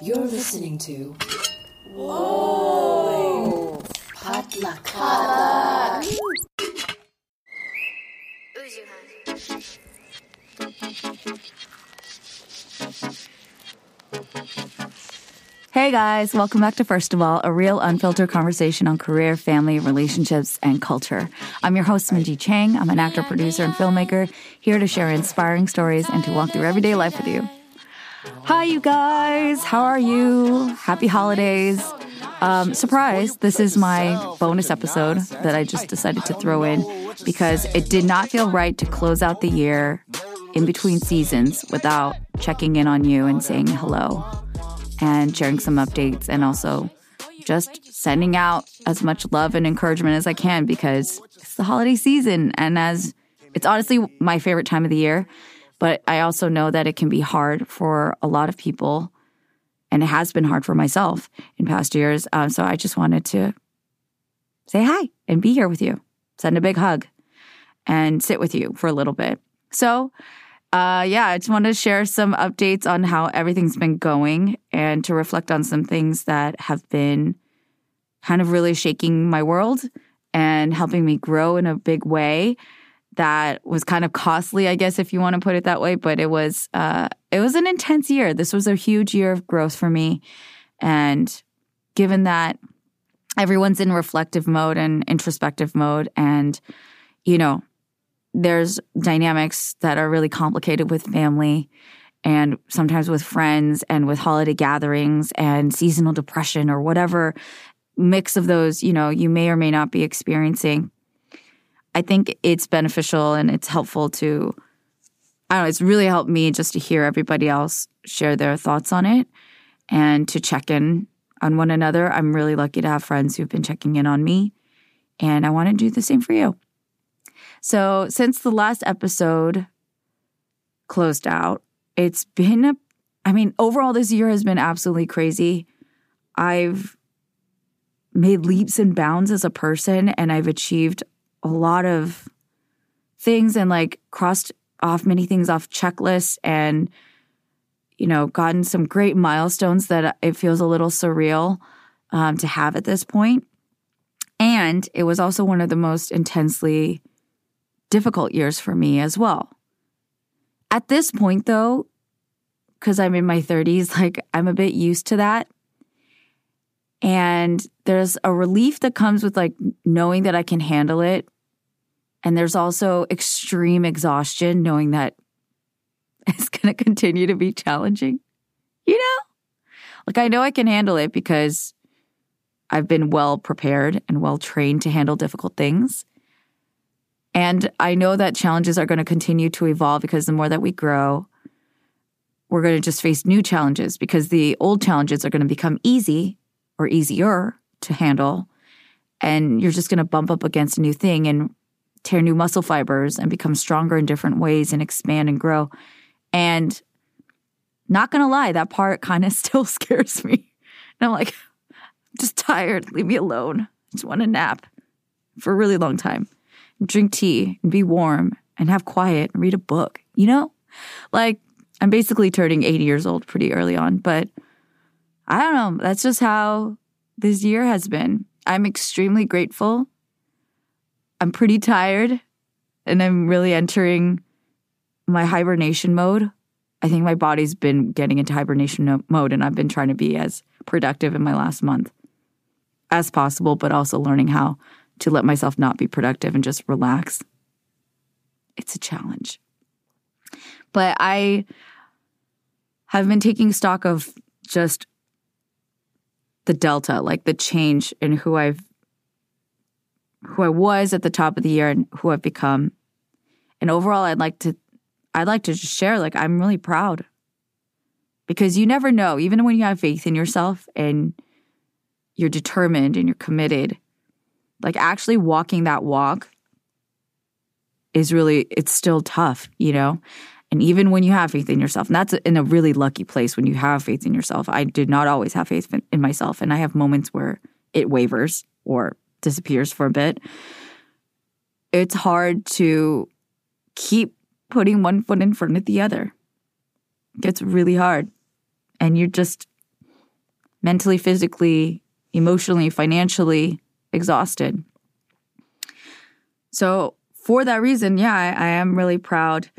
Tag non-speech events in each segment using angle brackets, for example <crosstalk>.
You're listening to. Whoa! Potluck. Hey guys, welcome back to First of All, a real unfiltered conversation on career, family, relationships, and culture. I'm your host, Minji Chang. I'm an actor, producer, and filmmaker here to share inspiring stories and to walk through everyday life with you. Hi, you guys. How are you? Happy holidays. Um, surprise, this is my bonus episode that I just decided to throw in because it did not feel right to close out the year in between seasons without checking in on you and saying hello and sharing some updates and also just sending out as much love and encouragement as I can because it's the holiday season and as it's honestly my favorite time of the year. But I also know that it can be hard for a lot of people and it has been hard for myself in past years. Um, so I just wanted to say hi and be here with you, send a big hug and sit with you for a little bit. So uh, yeah, I just wanted to share some updates on how everything's been going and to reflect on some things that have been kind of really shaking my world and helping me grow in a big way that was kind of costly, I guess, if you want to put it that way. But it was, uh, it was an intense year. This was a huge year of growth for me. And given that everyone's in reflective mode and introspective mode and, you know, there's dynamics that are really complicated with family and sometimes with friends and with holiday gatherings and seasonal depression or whatever mix of those, you know, you may or may not be experiencing. I think it's beneficial and it's helpful to I don't know, it's really helped me just to hear everybody else share their thoughts on it and to check in on one another. I'm really lucky to have friends who've been checking in on me and I want to do the same for you. So, since the last episode closed out, it's been a, I mean, overall, this year has been absolutely crazy. I've made leaps and bounds as a person, and I've achieved a lot of things and like crossed off many things off checklists and, you know, gotten some great milestones that it feels a little surreal um, to have at this point. And it was also one of the most intensely difficult years for me as well. At this point, though, because I'm in my 30s, like I'm a bit used to that. And there's a relief that comes with like knowing that I can handle it. And there's also extreme exhaustion knowing that <laughs> it's going to continue to be challenging. You know? Like I know I can handle it because I've been well prepared and well trained to handle difficult things. And I know that challenges are going to continue to evolve because the more that we grow, we're going to just face new challenges because the old challenges are going to become easy or easier to handle. And you're just going to bump up against a new thing and tear new muscle fibers and become stronger in different ways and expand and grow. And not going to lie, that part kind of <laughs> still scares me. And I'm like, I'm just tired. Leave me alone. I just want a nap for a really long time drink tea and be warm and have quiet and read a book, you know? Like, I'm basically turning 80 years old pretty early on, but I don't know. That's just how this year has been. I'm extremely grateful. I'm pretty tired and I'm really entering my hibernation mode. I think my body's been getting into hibernation mode and I've been trying to be as productive in my last month as possible, but also learning how to let myself not be productive and just relax. It's a challenge. But I have been taking stock of just the delta, like the change in who I've who I was at the top of the year and who I've become. And overall I'd like to I'd like to just share like I'm really proud. Because you never know, even when you have faith in yourself and you're determined and you're committed, like actually walking that walk is really, it's still tough, you know? And even when you have faith in yourself, and that's in a really lucky place when you have faith in yourself. I did not always have faith in myself. And I have moments where it wavers or disappears for a bit. It's hard to keep putting one foot in front of the other. It gets really hard. And you're just, mentally, physically, emotionally, financially exhausted. So, for that reason, yeah, I, I am really proud.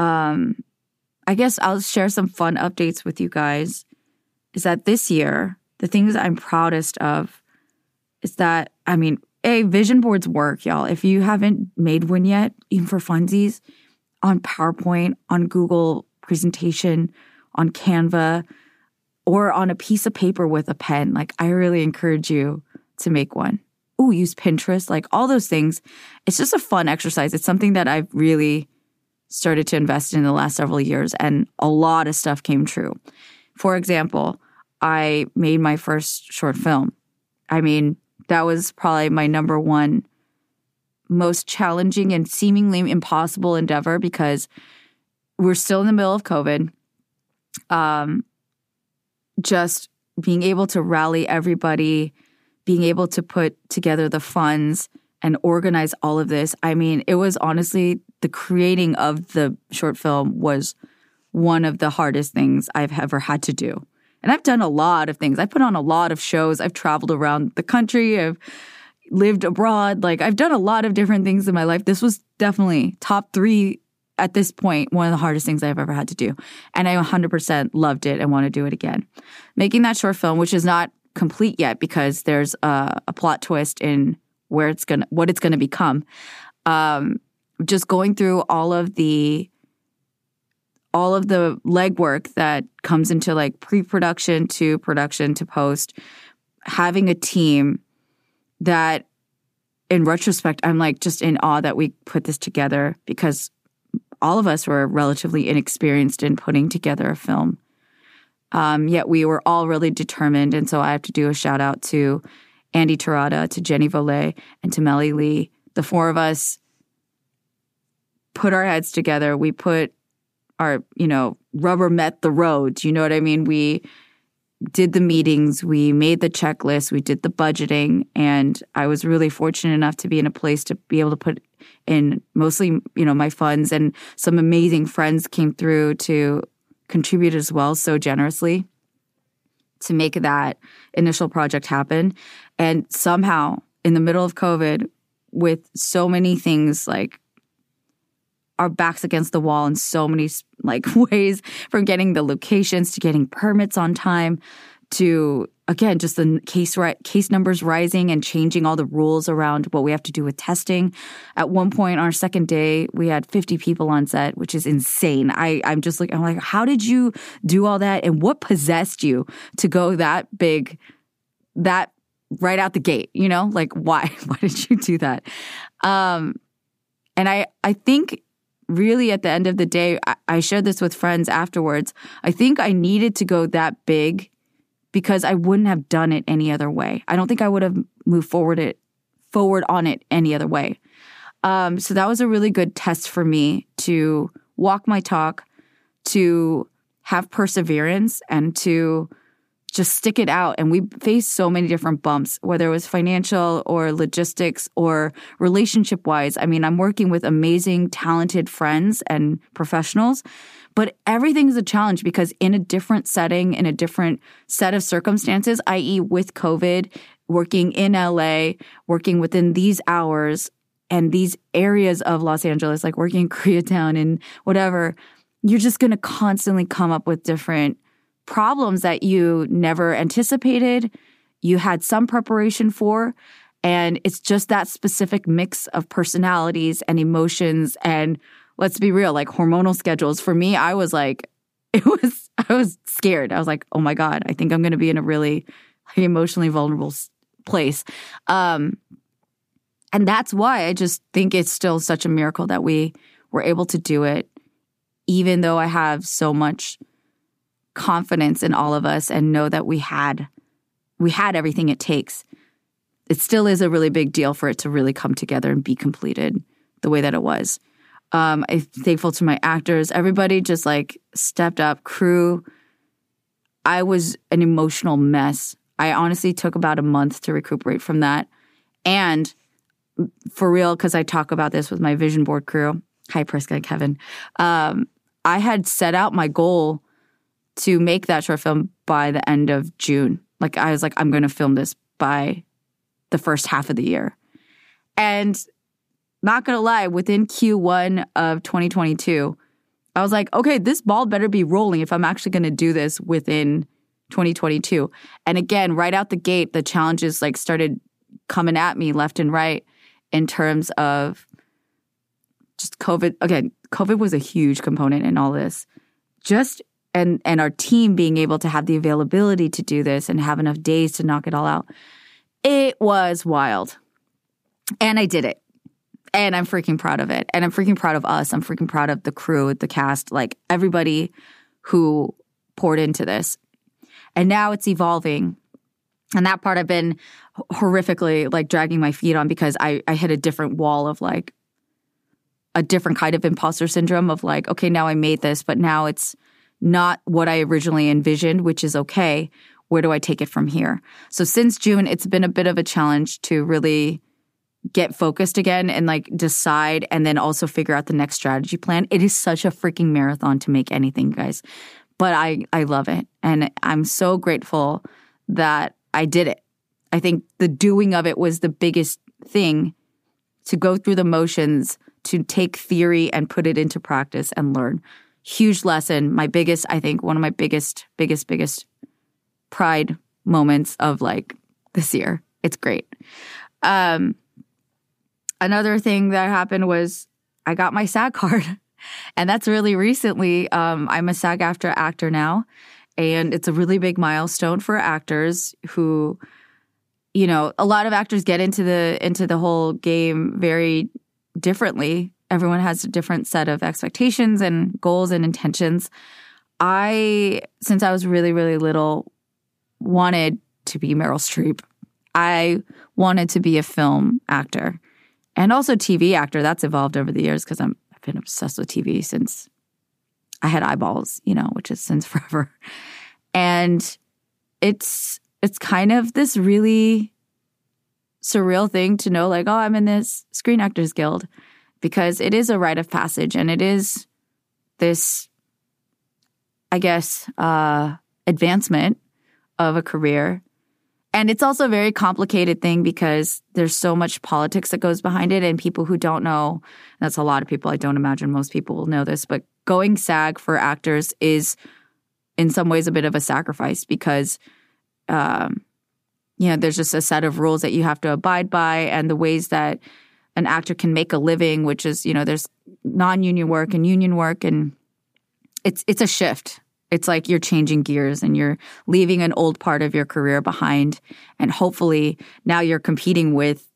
Um, I guess I'll share some fun updates with you guys. Is that this year, the things I'm proudest of is that, I mean, a vision boards work, y'all. If you haven't made one yet, even for funsies, on PowerPoint, on Google presentation, on Canva, or on a piece of paper with a pen, like I really encourage you to make one. Oh, use Pinterest, like all those things. It's just a fun exercise. It's something that I've really started to invest in the last several years, and a lot of stuff came true. For example, I made my first short film. I mean, that was probably my number one most challenging and seemingly impossible endeavor because we're still in the middle of COVID. Um, just being able to rally everybody, being able to put together the funds and organize all of this. I mean, it was honestly the creating of the short film was one of the hardest things I've ever had to do. And I've done a lot of things. I've put on a lot of shows. I've traveled around the country. I've lived abroad. Like I've done a lot of different things in my life. This was definitely top three at this point, one of the hardest things I've ever had to do. And I 100% loved it and want to do it again. Making that short film, which is not complete yet because there's a, a plot twist in where it's going to, what it's going to become. Um, just going through all of the all of the legwork that comes into like pre-production to production to post having a team that in retrospect i'm like just in awe that we put this together because all of us were relatively inexperienced in putting together a film. Um, yet we were all really determined and so i have to do a shout out to andy Terada, to jenny Vollet, and to melly lee. The four of us put our heads together we put our, you know, rubber met the road. You know what I mean? We did the meetings, we made the checklist, we did the budgeting, and I was really fortunate enough to be in a place to be able to put in mostly, you know, my funds and some amazing friends came through to contribute as well so generously to make that initial project happen. And somehow in the middle of COVID, with so many things like our backs against the wall in so many like <laughs> ways from getting the locations to getting permits on time to again just the case case numbers rising and changing all the rules around what we have to do with testing. At one point on our second day we had 50 people on set which is insane. I i'm just like i'm like how did you do all that? And what possessed you to go that big that right out the gate you know? Like why <laughs> why did you do that? Um and i i think really at the end of the day, I, I shared this with friends afterwards. I think I needed to go that big because I wouldn't have done it any other way. I don't think I would have moved forward it forward on it any other way. Um, so that was a really good test for me to walk my talk, to have perseverance, and to just stick it out. And we faced so many different bumps, whether it was financial or logistics or relationship wise. I mean, I'm working with amazing, talented friends and professionals, but everything's a challenge because in a different setting, in a different set of circumstances, i.e., with COVID, working in LA, working within these hours and these areas of Los Angeles, like working in <laughs> Koreatown and whatever, you're just going to constantly come up with different problems that you never anticipated, you had some preparation for. And it's just that specific mix of personalities and emotions. And let's be real, like hormonal schedules. For me, I was like, <laughs> it was, I was scared. I was like, oh my God, I think I'm going to be in a really emotionally vulnerable place. Um, and that's why I just think it's still such a miracle that we were able to do it, even though I have so much confidence in all of us and know that we had we had everything it takes. It still is a really big deal for it to really come together and be completed the way that it was. Um, I'm thankful to my actors. Everybody just like stepped up. Crew. I was an emotional mess. I honestly took about a month to recuperate from that. And for real, because I talk about this with my vision board crew. Hi, Priska and Kevin. Um, I had set out my goal to make that short film by the end of June. Like I was like, I'm going to film this by the first half of the year. And not going to lie, within Q1 of 2022, I was like, okay, this ball better be rolling if I'm actually going to do this within 2022. And again, right out the gate, the challenges like started coming at me left and right in terms of just COVID. Again, COVID was a huge component in all this. Just and and our team being able to have the availability to do this and have enough days to knock it all out. It was wild. And I did it. And I'm freaking proud of it. And I'm freaking proud of us. I'm freaking proud of the crew, the cast, like everybody who poured into this. And now it's evolving. And that part I've been horrifically like dragging my feet on because I, I hit a different wall of like a different kind of imposter syndrome of like, okay, now I made this, but now it's not what I originally envisioned, which is okay. Where do I take it from here? So since June, it's been a bit of a challenge to really get focused again and like decide and then also figure out the next strategy plan. It is such a freaking marathon to make anything, guys. But I I love it and I'm so grateful that I did it. I think the doing of it was the biggest thing to go through the motions, to take theory and put it into practice and learn. Huge lesson. My biggest, I think, one of my biggest, biggest, biggest pride moments of like this year. It's great. Um, another thing that happened was I got my SAG card. <laughs> And that's really recently. Um, I'm a SAG-AFTRA actor now. And it's a really big milestone for actors who, you know, a lot of actors get into the into the whole game very differently. Everyone has a different set of expectations and goals and intentions. I, since I was really, really little, wanted to be Meryl Streep. I wanted to be a film actor and also TV actor. That's evolved over the years because I've been obsessed with TV since I had eyeballs, you know, which is since <laughs> forever. And it's it's kind of this really surreal thing to know like, oh, I'm in this Screen Actors Guild because it is a rite of passage and it is this I guess uh advancement of a career and it's also a very complicated thing because there's so much politics that goes behind it. And people who don't know, that's a lot of people. I don't imagine most people will know this, but going SAG for actors is in some ways a bit of a sacrifice because, um, you know, there's just a set of rules that you have to abide by and the ways that an actor can make a living, which is, you know, there's non union work and union work. And it's, it's a shift it's like you're changing gears and you're leaving an old part of your career behind. And hopefully now you're competing with,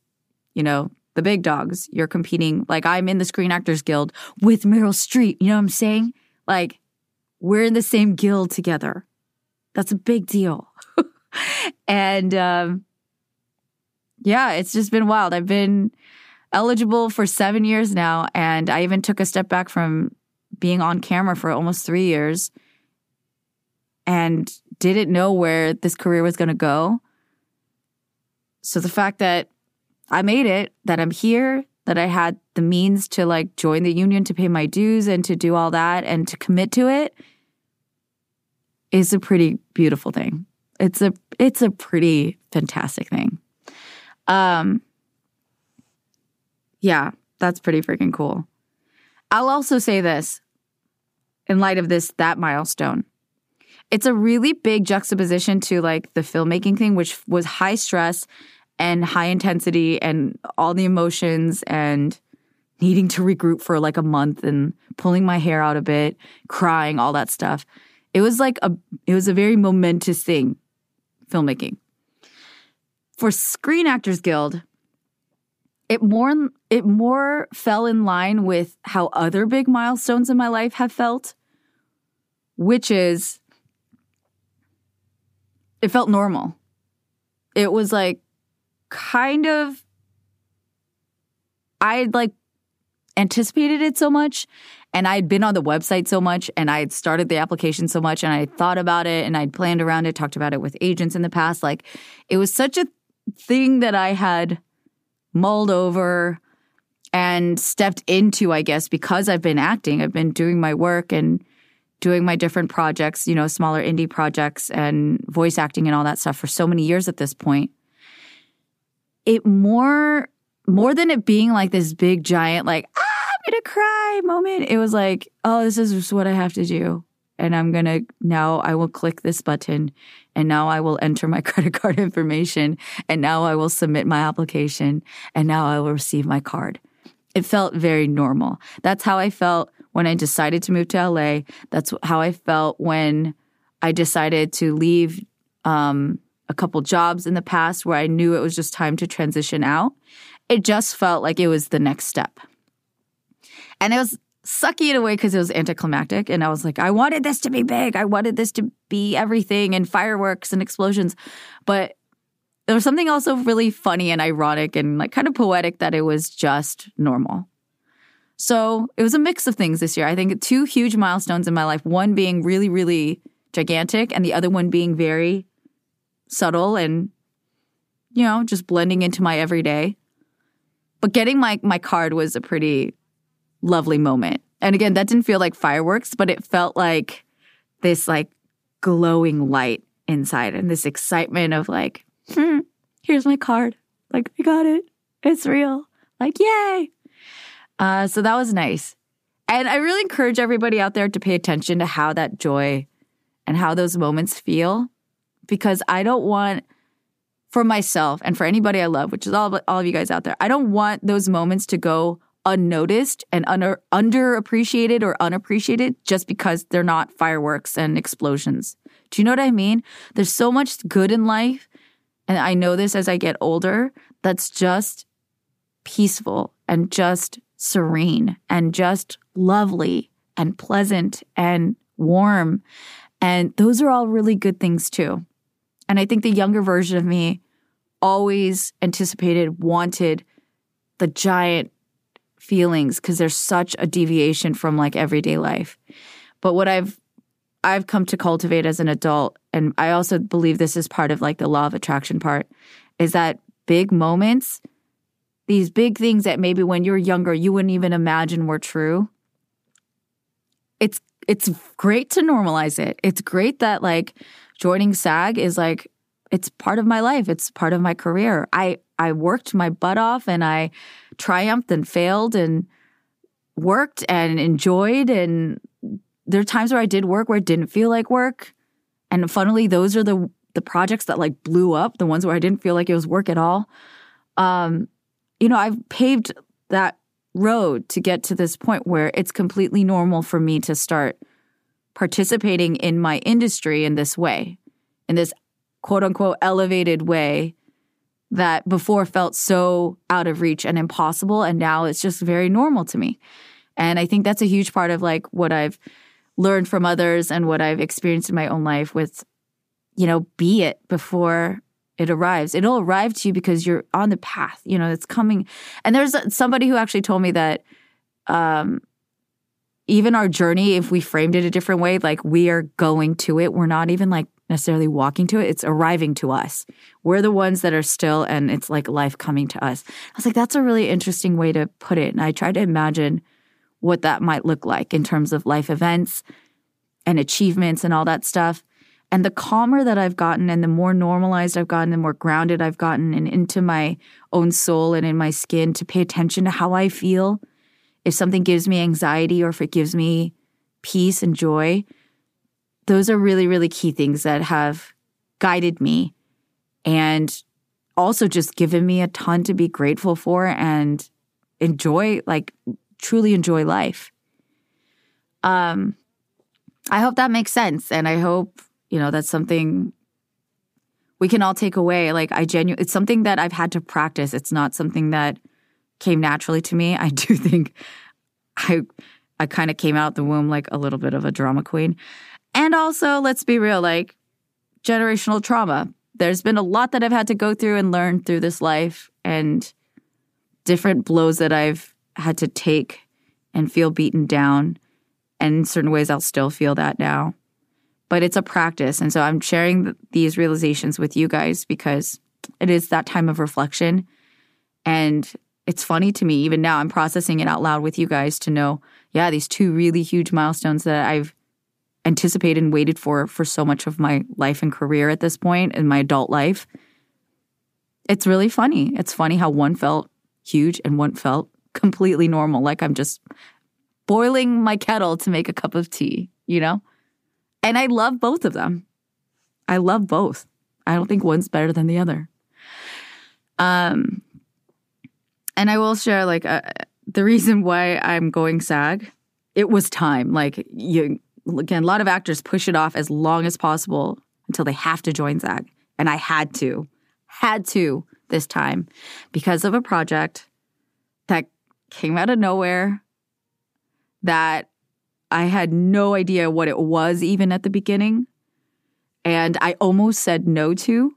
you know, the big dogs. You're competing, like I'm in the Screen Actors Guild with Meryl Streep. You know what I'm saying? Like we're in the same guild together. That's a big deal. <laughs> and um, yeah, it's just been wild. I've been eligible for seven years now. And I even took a step back from being on camera for almost three years and didn't know where this career was going to go. So the fact that I made it, that I'm here, that I had the means to like join the union to pay my dues and to do all that and to commit to it is a pretty beautiful thing. It's a it's a pretty fantastic thing. Um yeah, that's pretty freaking cool. I'll also say this in light of this that milestone it's a really big juxtaposition to like the filmmaking thing, which was high stress and high intensity and all the emotions and needing to regroup for like a month and pulling my hair out a bit, crying, all that stuff. It was like a it was a very momentous thing, filmmaking. For Screen Actors Guild, it more it more fell in line with how other big milestones in my life have felt, which is it felt normal. It was like kind of I had like anticipated it so much and I had been on the website so much and I had started the application so much and I thought about it and I'd planned around it, talked about it with agents in the past. Like it was such a thing that I had mulled over and stepped into, I guess, because I've been acting. I've been doing my work and doing my different projects, you know, smaller indie projects and voice acting and all that stuff for so many years at this point, it more more than it being like this big giant like ah, I'm gonna cry moment. It was like, oh, this is what I have to do, and I'm gonna now I will click this button, and now I will enter my <laughs> credit card information, and now I will submit my application, and now I will receive my card. It felt very normal. That's how I felt when I decided to move to LA. That's how I felt when I decided to leave um, a couple jobs in the past where I knew it was just time to transition out. It just felt like it was the next step. And it was sucky in a way because it was anticlimactic. And I was like, I wanted this to be big. I wanted this to be everything and fireworks and explosions. But there was something also really funny and ironic and like kind of poetic that it was just normal. So it was a mix of things this year. I think two huge milestones in my life, one being really, really gigantic, and the other one being very subtle and, you know, just blending into my everyday. But getting my, my card was a pretty lovely moment. And again, that didn't feel like fireworks, but it felt like this like glowing light inside and this excitement of like, hmm, here's my card. Like, I got it. It's real. Like, yay. Uh, so that was nice. And I really encourage everybody out there to pay attention to how that joy and how those moments feel because I don't want for myself and for anybody I love, which is all all of you guys out there, I don't want those moments to go unnoticed and under underappreciated or unappreciated just because they're not fireworks and explosions. Do you know what I mean? There's so much good in life, and I know this as I get older, that's just peaceful and just serene and just lovely and pleasant and warm. And those are all really good things too. And I think the younger version of me always anticipated, wanted the giant feelings because there's such a deviation from like everyday life. But what I've I've come to cultivate as an adult, and I also believe this is part of like the law of attraction part, is that big moments, these big things that maybe when you're younger you wouldn't even imagine were true. It's it's great to normalize it. It's great that like joining SAG is like it's part of my life. It's part of my career. I I worked my butt off and I triumphed and failed and worked and enjoyed and there are times where I did work where it didn't feel like work. And funnily those are the the projects that like blew up, the ones where I didn't feel like it was work at all. Um you know, I've paved that road to get to this point where it's completely normal for me to start participating in my industry in this way, in this quote unquote elevated way that before felt so out of reach and impossible. And now it's just very normal to me. And I think that's a huge part of like what I've learned from others and what I've experienced in my own life with, you know, be it before it arrives. It'll arrive to you because you're on the path, you know, it's coming. And there's somebody who actually told me that um, even our journey, if we framed it a different way, like we are going to it, we're not even like necessarily walking to it, it's arriving to us. We're the ones that are still, and it's like life coming to us. I was like, that's a really interesting way to put it. And I tried to imagine what that might look like in terms of life events and achievements and all that stuff. And the calmer that I've gotten and the more normalized I've gotten, the more grounded I've gotten and into my own soul and in my skin to pay attention to how I feel if something gives me anxiety or if it gives me peace and joy, those are really, really key things that have guided me and also just given me a ton to be grateful for and enjoy, like, truly enjoy life. Um, I hope that makes sense. And I hope, you know, that's something we can all take away. Like, I genuinely, it's something that I've had to practice. It's not something that, came naturally to me. <laughs> I do think I I kind of came out the womb like a little bit of a drama queen. And also, let's be real, like generational trauma. There's been a lot that I've had to go through and learn through this life and different blows that I've had to take and feel beaten down. And in certain ways, I'll still feel that now. But it's a practice. And so I'm sharing these realizations with you guys because it is that time of reflection. And it's funny to me even now i'm processing it out loud with you guys to know yeah these two really huge milestones that i've anticipated and waited for for so much of my life and career at this point in my adult life. It's really funny. It's funny how one felt huge and one felt <laughs> completely normal, like I'm just boiling my kettle to make a cup of tea, you know? And I love both of them. I love both. I don't think one's better than the other. Um, and I will share like uh, the reason why I'm going SAG. It was time. Like you, again, a lot of actors push it off as long as possible until they have to join SAG, and I had to, had to this time because of a project that came out of nowhere that I had no idea what it was even at the beginning. And I almost said no to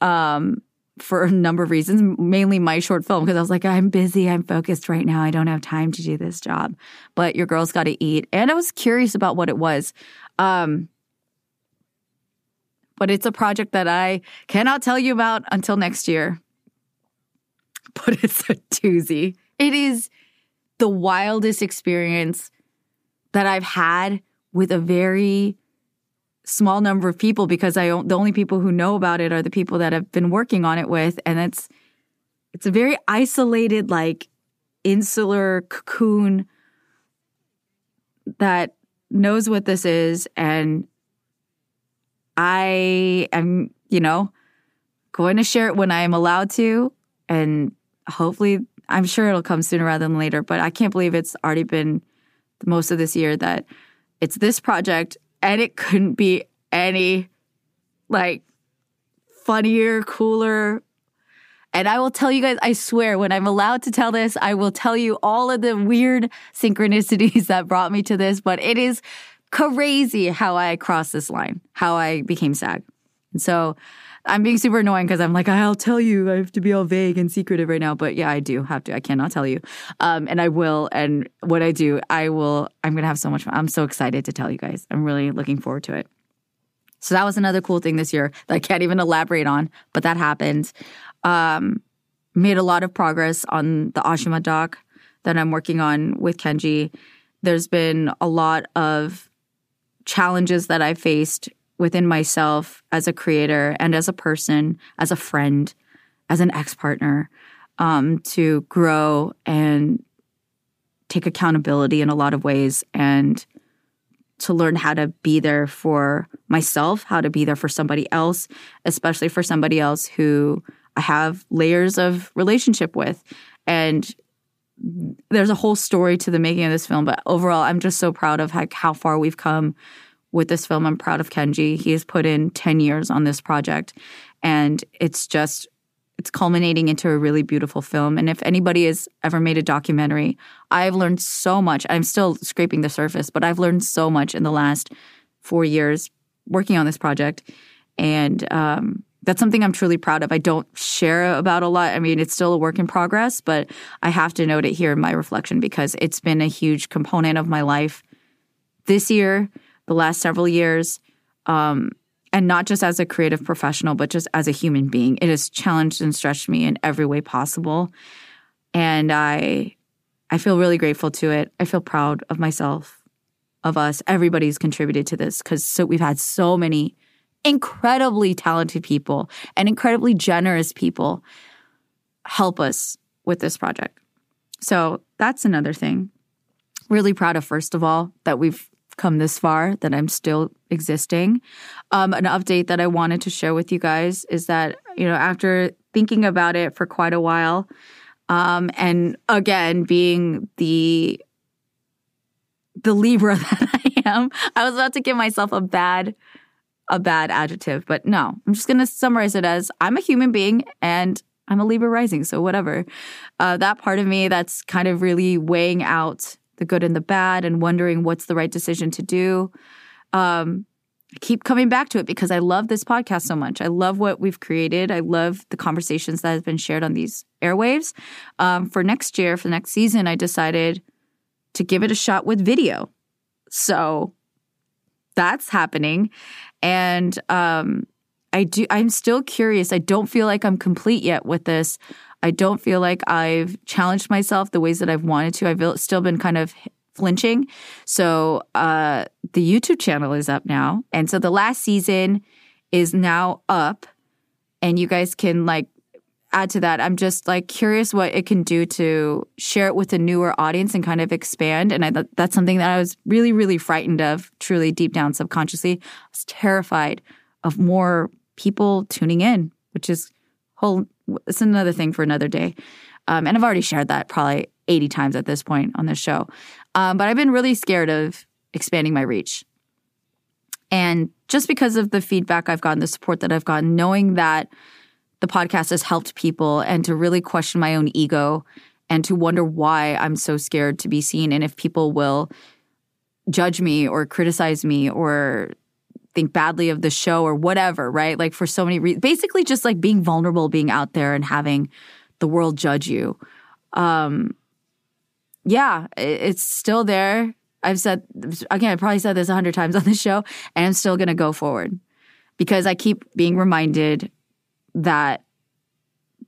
um, for a number of reasons, mainly my short film, because I was like, I'm busy, I'm focused right now, I don't have time to do this job. But your girl's got to eat. And I was curious about what it was. Um, but it's a project that I cannot tell you about until next year. <laughs> But it's a doozy. It is the wildest experience that I've had with a very small number of people because I the only people who know about it are the people that have been working on it with and it's it's a very isolated like insular cocoon that knows what this is and I am you know going to share it when I am allowed to and hopefully I'm sure it'll come sooner rather than later, but I can't believe it's already been most of this year that it's this project and it couldn't be any like funnier, cooler. And I will tell you guys, I swear, when I'm allowed to tell this, I will tell you all of the weird synchronicities that brought me to this, but it is crazy how I crossed this line, how I became SAG. And so I'm being super annoying because I'm like, I'll tell you. I have to be all vague and secretive right now. But yeah, I do have to. I cannot tell you. Um, and I will. And what I do, I will, I'm going to have so much fun. I'm so excited to tell you guys. I'm really looking forward to it. So that was another cool thing this year that I can't even elaborate on, but that happened. Um, made a lot of progress on the Ashima doc that I'm working on with Kenji. There's been a lot of challenges that I faced within myself as a creator and as a person, as a friend, as an ex partner, um, to grow and take accountability in a lot of ways and to learn how to be there for myself, how to be there for somebody else, especially for somebody else who I have layers of relationship with. And there's a whole story to the making of this film, but overall, I'm just so proud of how, how far we've come with this film. I'm proud of Kenji. He has put in 10 years on this project and it's just it's culminating into a really beautiful film. And if anybody has ever made a documentary, I've learned so much. I'm still scraping the surface, but I've learned so much in the last four years working on this project. And um, that's something I'm truly proud of. I don't share about a lot. I mean, it's still a work in progress, but I have to note it here in my reflection because it's been a huge component of my life this year the last several years. Um, and not just as a creative professional, but just as a human being. It has challenged and stretched me in every way possible. And I I feel really grateful to it. I feel proud of myself, of us. Everybody's contributed to this because so we've had so many incredibly talented people and incredibly generous people help us with this project. So that's another thing. Really proud of, first of all, that we've come this far, that I'm still existing. Um, an update that I wanted to share with you guys is that, you know, after thinking about it for quite a while, um, and again, being the the Libra <laughs> that I am, I was about to give myself a bad a bad adjective, but no, I'm just going to summarize it as I'm a human being and I'm a Libra rising, so whatever. Uh, that part of me that's kind of really weighing out the good and the bad and wondering what's the right decision to do. Um, keep coming back to it because I love this podcast so much. I love what we've created. I love the conversations that have been shared on these airwaves. Um, for next year, for the next season, I decided to give it a shot with video. So that's happening. And um, I do. I'm still curious. I don't feel like I'm complete yet with this. I don't feel like I've challenged myself the ways that I've wanted to. I've still been kind of flinching. So uh, the YouTube channel is up now. And so the last season is now up. And you guys can like add to that. I'm just like curious what it can do to share it with a newer audience and kind of expand. And I, that's something that I was really, really frightened of, truly deep down subconsciously. I was terrified of more people tuning in, which is whole, it's another thing for another day. Um, and I've already shared that probably 80 times at this point on this show. Um, but I've been really scared of expanding my reach. And just because of the feedback I've gotten, the support that I've gotten, knowing that the podcast has helped people and to really question my own ego and to wonder why I'm so scared to be seen and if people will judge me or criticize me or think badly of the show or whatever, right? Like for so many reasons, basically just like being vulnerable, being out there and having the world judge you. Um, yeah, it's still there. I've said, again, I probably said this a hundred times on the show, and I'm still going to go forward because I keep being reminded that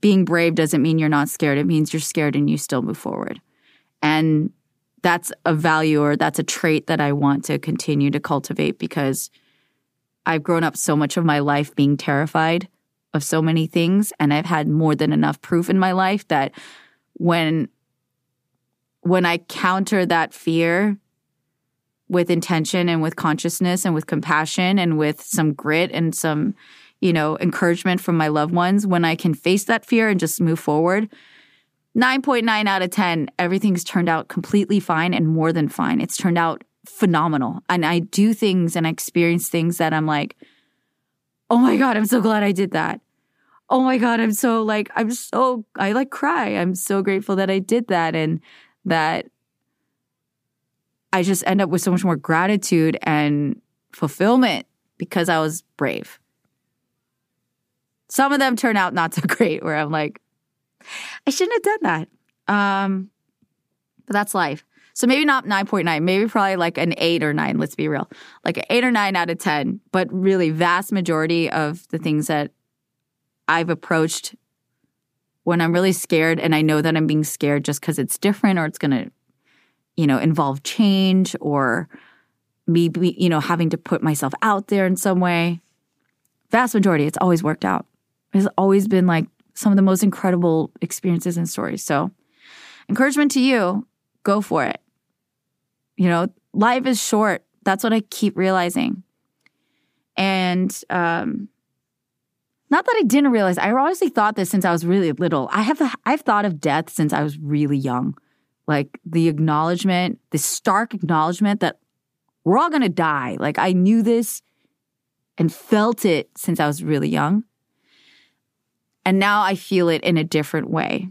being brave doesn't mean you're not scared. It means you're scared and you still move forward. And that's a value or that's a trait that I want to continue to cultivate because I've grown up so much of my life being terrified of so many things and I've had more than enough proof in my life that when when I counter that fear with intention and with consciousness and with compassion and with some grit and some you know, encouragement from my loved ones when I can face that fear and just move forward. 9.9 out of 10, everything's turned out completely fine and more than fine. It's turned out phenomenal. And I do things and I experience things that I'm like, oh my God, I'm so glad I did that. Oh my God, I'm so like, I'm so, I like cry. I'm so grateful that I did that and that I just end up with so much more gratitude and fulfillment because I was brave. Some of them turn out not so <laughs> great, where I'm like, I shouldn't have done that. Um, but that's life. So maybe not 9.9, maybe probably like an 8 or 9, let's be real. Like an 8 or 9 out of 10, but really vast majority of the things that I've approached when I'm really scared and I know that I'm being scared just cuz it's different or it's going to you know involve change or me you know having to put myself out there in some way. Vast majority it's always worked out It's always been like some of the most incredible experiences and stories. So, encouragement to you go for it. You know, life is short. That's what I keep realizing. And, um, not that I didn't realize, I honestly thought this since I was really little. I have, I've thought of death since I was really young. Like the acknowledgement, the stark acknowledgement that we're all to die. Like I knew this and felt it since I was really young. And now I feel it in a different way.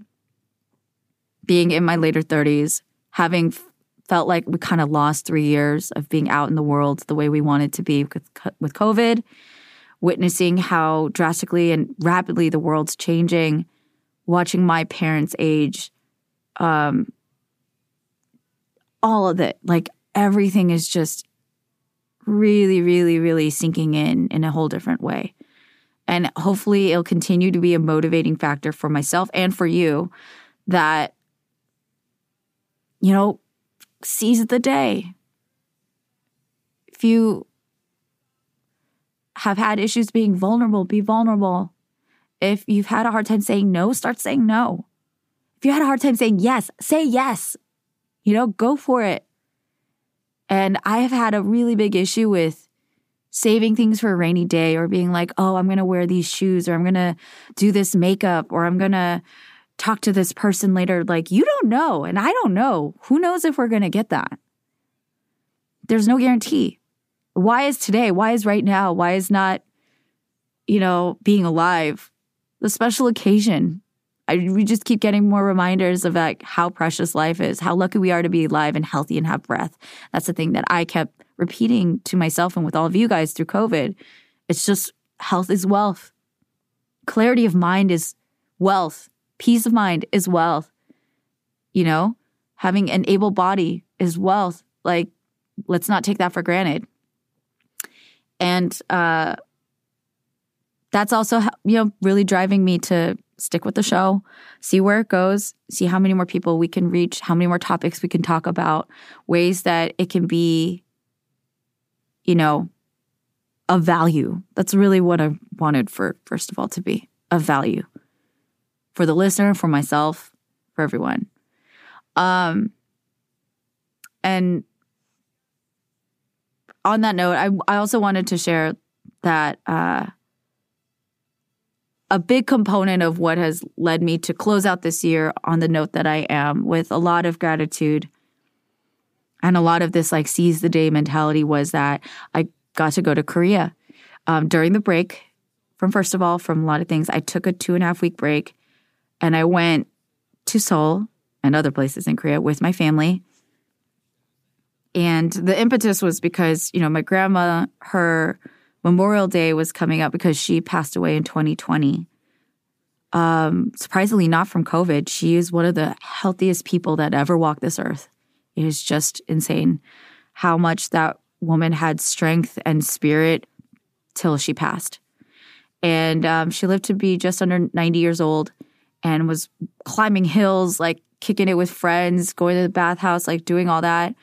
Being in my later 30s, having felt like we kind of lost three years of being out in the world the way we wanted to be with, with COVID, witnessing how drastically and rapidly the world's changing, watching my parents age, um, all of it, like everything is just really, really, really sinking in in a whole different way. And hopefully it'll continue to be a motivating factor for myself and for you that, you know, seize the day. If you have had issues being vulnerable, be vulnerable. If you've had a hard time saying no, start saying no. If you had a hard time saying yes, say yes. You know, go for it. And I have had a really big issue with saving things for a rainy day or being like, oh, I'm going to wear these shoes or I'm going to do this makeup or I'm going to talk to this person later. Like, you don't know. And I don't know. Who knows if we're going to get that? There's no guarantee. Why is today? Why is right now? Why is not, you know, being alive the special occasion? I, we just keep getting more reminders of like how precious life is, how lucky we are to be alive and healthy and have breath. That's the thing that I kept repeating to myself and with all of you guys through COVID. It's just health is wealth. Clarity of mind is wealth. Peace of mind is wealth. You know, having an able body is wealth. Like, let's not take that for granted. And uh, that's also, you know, really driving me to stick with the show, see where it goes, see how many more people we can reach, how many more topics we can talk about, ways that it can be, you know, of value. That's really what I wanted for, first of all, to be of value for the listener, for myself, for everyone. Um, and on that note, I, I also wanted to share that uh, a big component of what has led me to close out this year on the note that I am with a lot of gratitude and a lot of this like seize the day mentality was that I got to go to Korea um, during the break. From first of all, from a lot of things, I took a two and a half week break and I went to Seoul and other places in Korea with my family. And the impetus was because, you know, my grandma, her Memorial Day was coming up because she passed away in 2020. Um, surprisingly, not from COVID. She is one of the healthiest people that ever walked this earth. It is just insane how much that woman had strength and spirit till she passed. And um, she lived to be just under 90 years old and was climbing hills, like kicking it with friends, going to the bathhouse, like doing all that.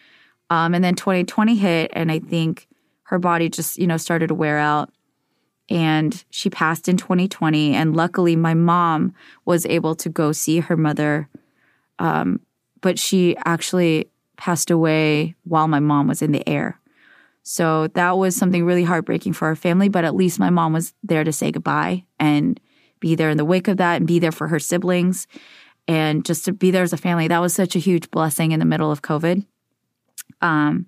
Um, and then 2020 hit, and I think her body just, you know, started to wear out. And she passed in 2020. And luckily, my mom was able to go see her mother. Um, but she actually passed away while my mom was in the air. So that was something really heartbreaking for our family. But at least my mom was there to say goodbye and be there in the wake of that and be there for her siblings and just to be there as a family. That was such a huge blessing in the middle of COVID. Um,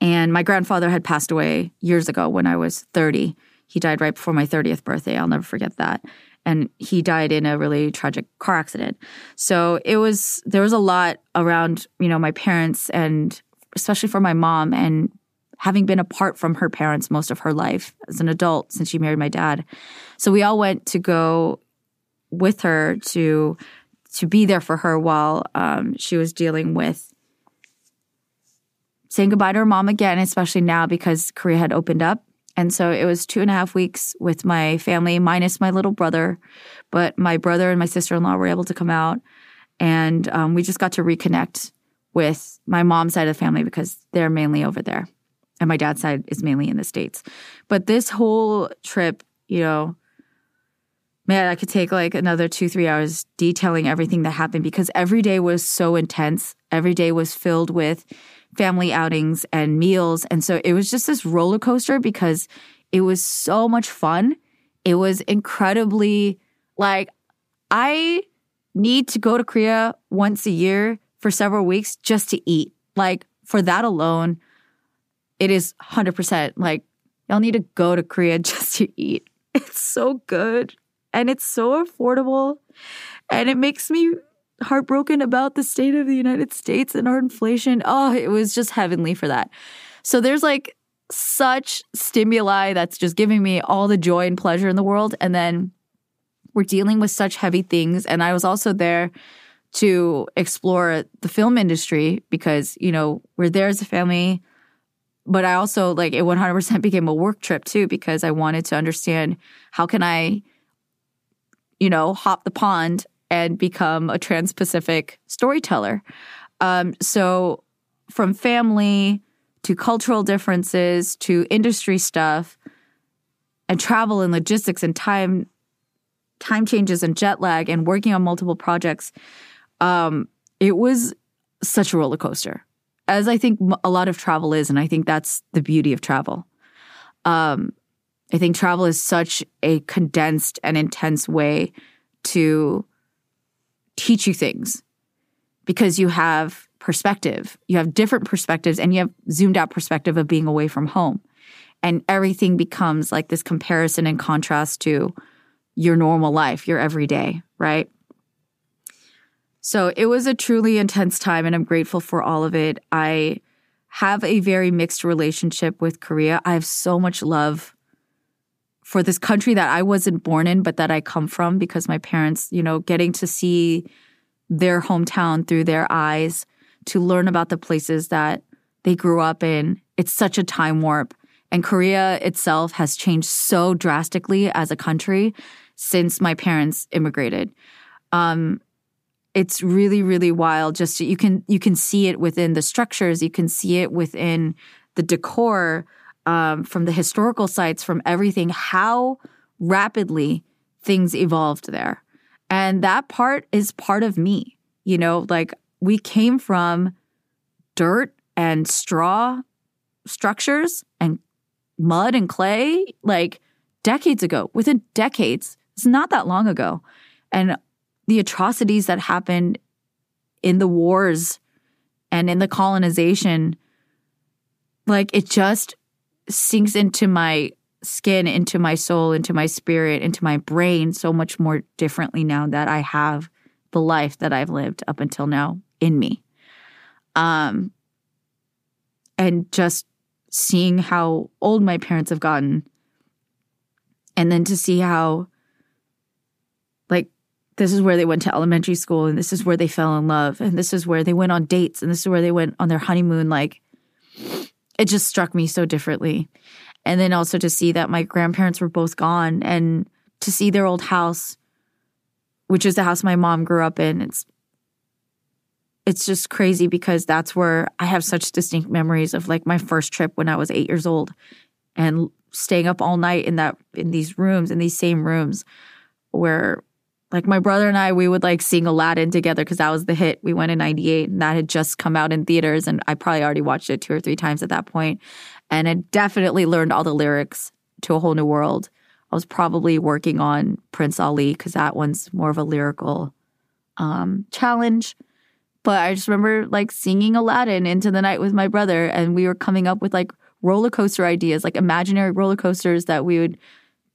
and my grandfather had passed away years ago when I was 30. He died right before my 30th birthday. I'll never forget that. And he died in a really tragic car accident. So it was, there was a lot around, you know, my parents and especially for my mom and having been apart from her parents most of her life as an adult since she married my dad. So we all went to go with her to to be there for her while um, she was dealing with saying goodbye to her mom again, especially now because Korea had opened up. And so it was two and a half weeks with my family, minus my little brother. But my brother and my sister in law were able to come out. And um, we just got to reconnect with my mom's side of the family because they're mainly over there. And my dad's side is mainly in the States. But this whole trip, you know, man, I could take like another two, three hours detailing everything that happened because every day was so intense. Every day was filled with family outings and meals. And so it was just this roller coaster because it was so much fun. It was incredibly like, I need to go to Korea once a year for several weeks just to eat. Like, for that alone, it is 100% like, y'all need to go to Korea <laughs> just to eat. It's so good and it's so affordable. And it makes me heartbroken about the state of the United States and our inflation. Oh, it was just heavenly for that. So there's like such stimuli that's just giving me all the joy and pleasure in the world. And then we're dealing with such heavy things. And I was also there to explore the film industry because, you know, we're there as a family. But I also like it 100% became a work trip too because I wanted to understand how can I, you know, hop the pond and become a trans Pacific storyteller. Um, so, from family to cultural differences to industry stuff and travel and logistics and time time changes and jet lag and working on multiple projects um, it was such a roller coaster as i think a lot of travel is and i think that's the beauty of travel um, i think travel is such a condensed and intense way to teach you things because you have perspective. You have different perspectives and you have zoomed out perspective of being away from home. And everything becomes like this comparison and contrast to your normal life, your everyday, right? So it was a truly intense time and I'm grateful for all of it. I have a very mixed relationship with Korea. I have so much love for this country that I wasn't born in, but that I come from because my parents, you know, getting to see their hometown through their eyes, to learn about the places that they grew up in. It's such a time warp. And Korea itself has changed so drastically as a country since my parents immigrated. Um, it's really really wild just to, you can you can see it within the structures you can see it within the decor um, from the historical sites from everything how rapidly things evolved there. And that part is part of me you know like we came from dirt and straw structures and mud and clay like decades ago within decades. It's not that long ago. And the atrocities that happened in the wars and in the colonization, like it just sinks into my skin, into my soul, into my spirit, into my brain so much more differently now that I have the life that I've lived up until now in me. Um, and just seeing how old my parents have gotten, and then to see how this is where they went to elementary school and this is where they fell in love and this is where they went on dates and this is where they went on their honeymoon like it just struck me so differently. And then also to see that my grandparents were both gone and to see their old house which is the house my mom grew up in it's it's just crazy because that's where I have such distinct memories of like my first trip when I was 8 years old and staying up all night in that in these rooms in these same rooms where like my brother and I, we would like sing Aladdin together because that was the hit. We went in 98 and that had just come out in theaters. And I probably already watched it two or three times at that point. And I definitely learned all the lyrics to a whole new world. I was probably working on Prince Ali because that one's more of a lyrical um, challenge. But I just remember like singing Aladdin into the night with my brother, and we were coming up with like roller coaster ideas, like imaginary roller coasters that we would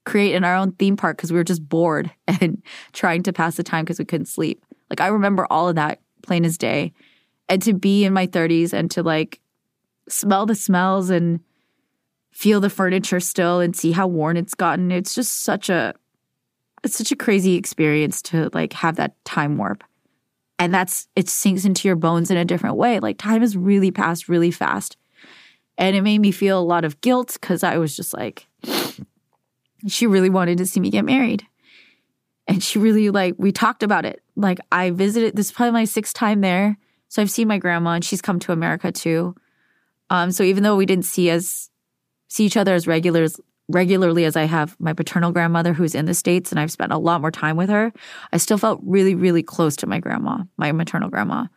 create in our own theme park because we were just bored <laughs> and trying to pass the time because we couldn't sleep. Like I remember all of that plain as day. And to be in my 30s and to like smell the smells and feel the furniture still and see how worn it's gotten. It's just such a it's such a crazy experience to like have that time warp. And that's it sinks into your bones in a different way. Like time has really passed really fast. And it made me feel a lot of guilt because I was just like, she really wanted to see me get married. And she really like we talked about it. Like I visited this is probably my sixth time there. So I've seen my grandma and she's come to America too. Um, so even though we didn't see as see each other as regulars regularly as I have my paternal grandmother who's in the States and I've spent a lot more time with her, I still felt really, really close to my grandma, my maternal grandma.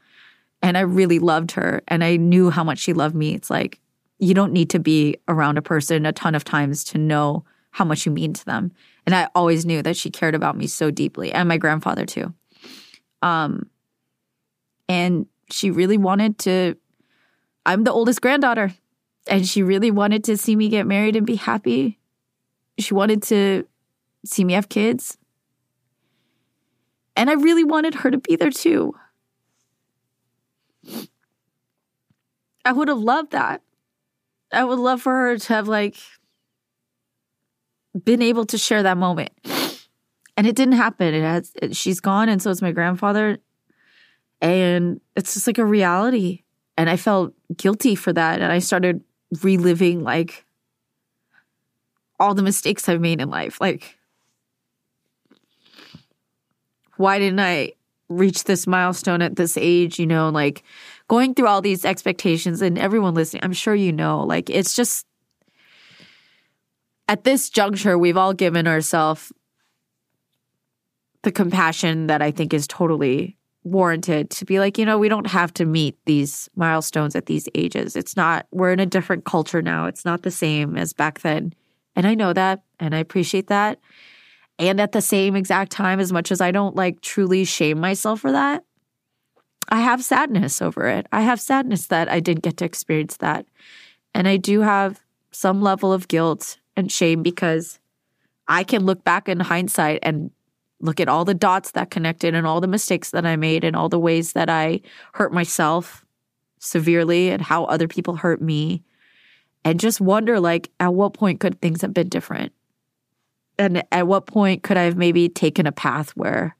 And I really loved her and I knew how much she loved me. It's like you don't need to be around a person a ton of times to know how much you mean to them. And I always knew that she cared about me so deeply and my grandfather too. Um, and she really wanted to, I'm the oldest granddaughter, and she really wanted to see me get married and be happy. She wanted to see me have kids. And I really wanted her to be there too. I would have loved that. I would love for her to have like been able to share that moment. And it didn't happen. It has it, she's gone and so is my grandfather. And it's just like a reality. And I felt guilty for that and I started reliving like all the mistakes I've made in life. Like why didn't I reach this milestone at this age, you know, like going through all these expectations and everyone listening, I'm sure you know, like it's just at this juncture, we've all given ourselves the compassion that I think is totally warranted to be like, you know, we don't have to meet these milestones at these ages. It's not, we're in a different culture now. It's not the same as back then. And I know that and I appreciate that. And at the same exact time, as much as I don't like truly shame myself for that, I have sadness over it. I have sadness that I didn't get to experience that. And I do have some level of guilt and shame because I can look back in hindsight and look at all the dots that connected and all the mistakes that I made and all the ways that I hurt myself severely and how other people hurt me and just wonder like at what point could things have been different and at what point could I have maybe taken a path where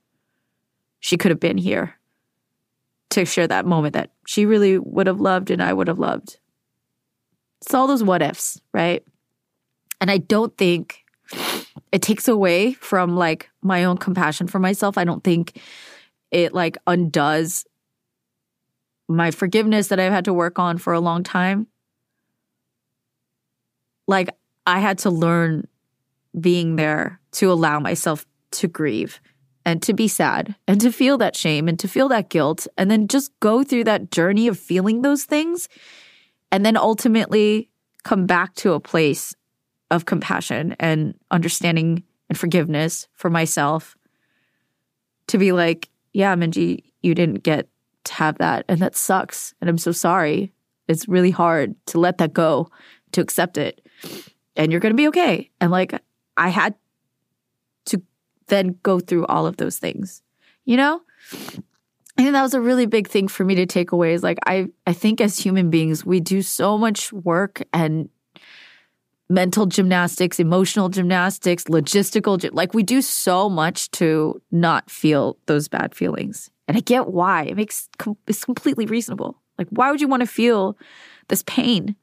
she could have been here to share that moment that she really would have loved and I would have loved. It's all those what ifs, right? And I don't think it takes away from like my own compassion for myself. I don't think it like undoes my forgiveness that I've had to work on for a long time. Like I had to learn being there to allow myself to grieve and to be sad and to feel that shame and to feel that guilt and then just go through that journey of feeling those things and then ultimately come back to a place of compassion and understanding and forgiveness for myself to be like, yeah, Minji, you didn't get to have that. And that sucks. And I'm so sorry. It's really hard to let that go, to accept it. And you're going to be okay. And like, I had to then go through all of those things, you know? I think that was a really big thing for me to take away is like, I, I think as human beings, we do so much work and mental gymnastics, emotional gymnastics, logistical, like we do so much to not feel those bad feelings. And I get why. It makes it's completely reasonable. Like why would you want to feel this pain?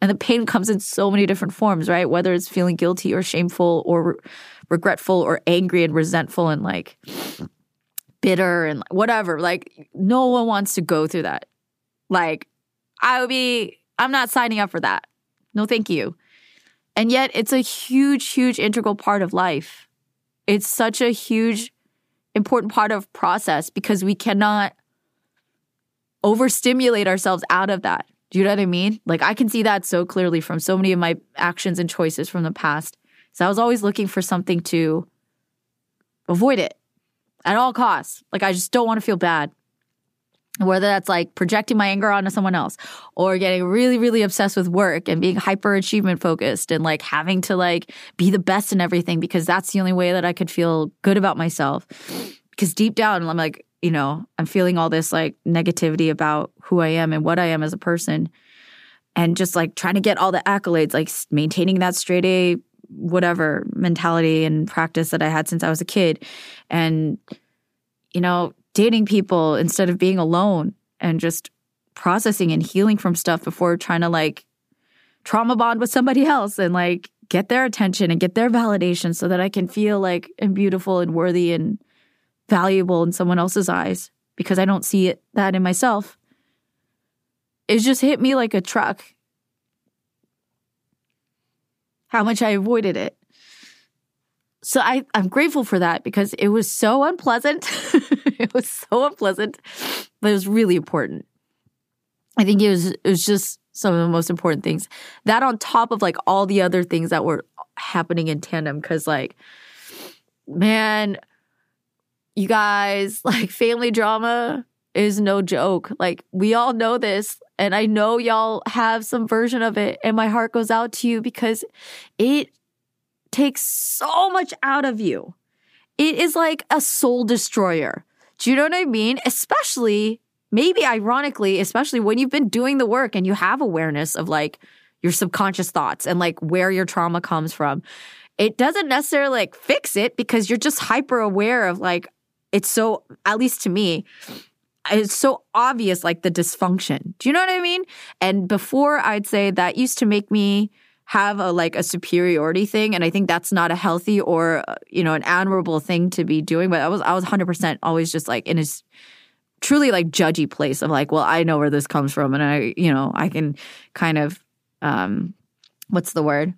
And the pain comes in so many different forms, right? Whether it's feeling guilty or shameful or re- regretful or angry and resentful and like bitter and whatever. Like no one wants to go through that. Like I would be I'm not signing up for that. No, thank you. And yet it's a huge, huge integral part of life. It's such a huge, important part of process because we cannot overstimulate ourselves out of that. Do you know what I mean? Like I can see that so clearly from so many of my actions and choices from the past. So I was always looking for something to avoid it at all costs. Like I just don't want to feel bad whether that's like projecting my anger onto someone else or getting really really obsessed with work and being hyper achievement focused and like having to like be the best in everything because that's the only way that I could feel good about myself. Because deep down I'm like you know I'm feeling all this like negativity about who I am and what I am as a person and just like trying to get all the accolades like maintaining that straight A whatever mentality and practice that I had since I was a kid. And you know dating people instead of being alone and just processing and healing from stuff before trying to like trauma bond with somebody else and like get their attention and get their validation so that I can feel like and beautiful and worthy and valuable in someone else's eyes because I don't see it that in myself. It just hit me like a truck. How much I avoided it so I, I'm grateful for that because it was so unpleasant. <laughs> it was so unpleasant, but it was really important. I think it was it was just some of the most important things. That on top of like all the other things that were happening in tandem, because like, man, you guys, <laughs> like family drama is no joke. Like we all know this. And I know y'all have some version of it. And my heart goes out to you because it takes so much out of you. It is like a soul destroyer. Do you know what I mean? Especially, maybe ironically, especially when you've been doing the work and you have awareness of like your subconscious thoughts and like where your trauma comes from. It doesn't necessarily like fix it because you're just hyper aware of like, it's so, at least to me, it's so obvious like the dysfunction. Do you know what I mean? And before I'd say that used to make me have a like a superiority thing and i think that's not a healthy or uh, you know an admirable thing to be doing but i was i was 100% always just like in a truly like judgy place of like well i know where this comes from and i you know i can kind of um what's the word?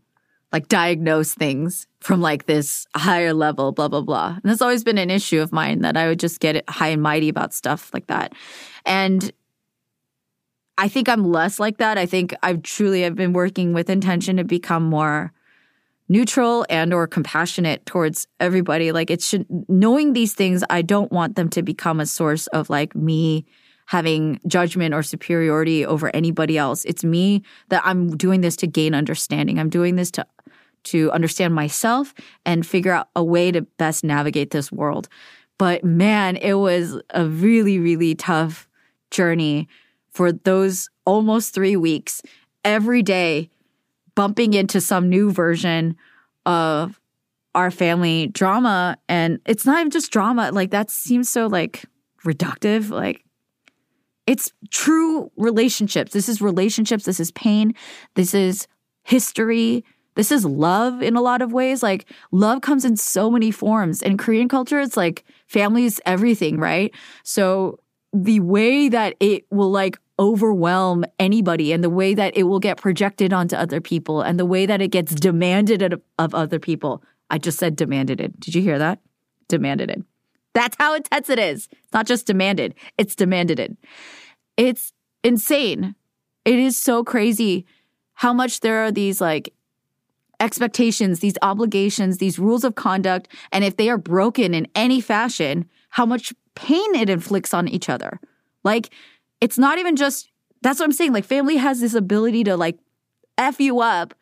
Like diagnose things from like this higher level blah blah blah. And that's always been an issue of mine that i would just get high and mighty about stuff like that. And I think I'm less like that. I think I've truly I've been working with intention to become more neutral and or compassionate towards everybody. Like it should knowing these things, I don't want them to become a source of like me having judgment or superiority over anybody else. It's me that I'm doing this to gain understanding. I'm doing this to to understand myself and figure out a way to best navigate this world. But man, it was a really really tough journey for those almost three weeks, every day, bumping into some new version of our family drama. And it's not even just drama. Like that seems so like reductive. Like it's true relationships. This is relationships. This is pain. This is history. this is love in a lot of ways. Like love comes in so many forms. In Korean culture, it's like family is everything, right? So the way that it will like overwhelm anybody and the way that it will get projected onto other people and the way that it gets demanded of, of other people. I just said demanded it. Did you hear that? Demanded it. That's how intense it is. It's not just demanded, it's demanded it. It's insane. It is so crazy how much there are these like expectations, these obligations, these rules of conduct. And if they are broken in any fashion, how much pain it inflicts on each other. Like, it's not even just that's what I'm saying. Like, family has this ability to like F you up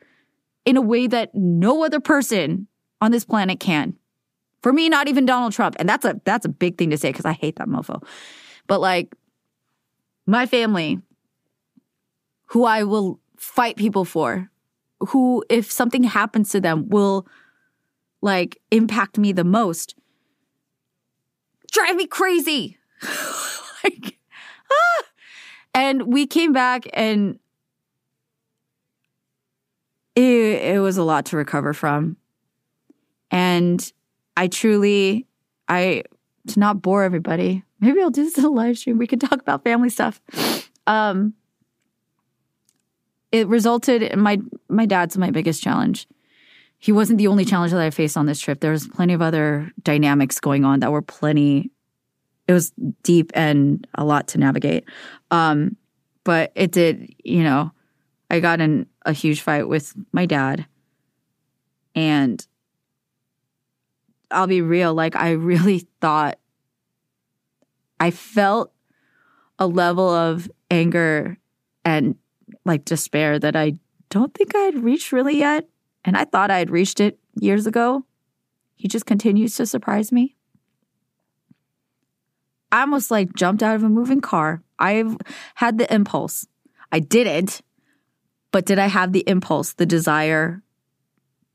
in a way that no other person on this planet can. For me, not even Donald Trump. And that's a that's a big thing to say because I hate that mofo. But like my family, who I will fight people for, who if something happens to them will like impact me the most, drive me crazy. <laughs> like ah! And we came back and it, it was a lot to recover from. And I truly, I, to not bore everybody, maybe I'll do this in a live stream. We can talk about family stuff. Um, it resulted in my, my dad's my biggest challenge. He wasn't the only challenge that I faced on this trip. There was plenty of other dynamics going on that were plenty, it was deep and a lot to navigate. Um, but it did, you know, I got in a huge fight with my dad and I'll be real, like I really <laughs> thought I felt a level of anger and like despair that I don't think I had reached really yet. And I thought I had reached it years ago. He just continues to surprise me. I almost like jumped out of a moving car. I've had the impulse. I didn't, but did I have the impulse, the desire,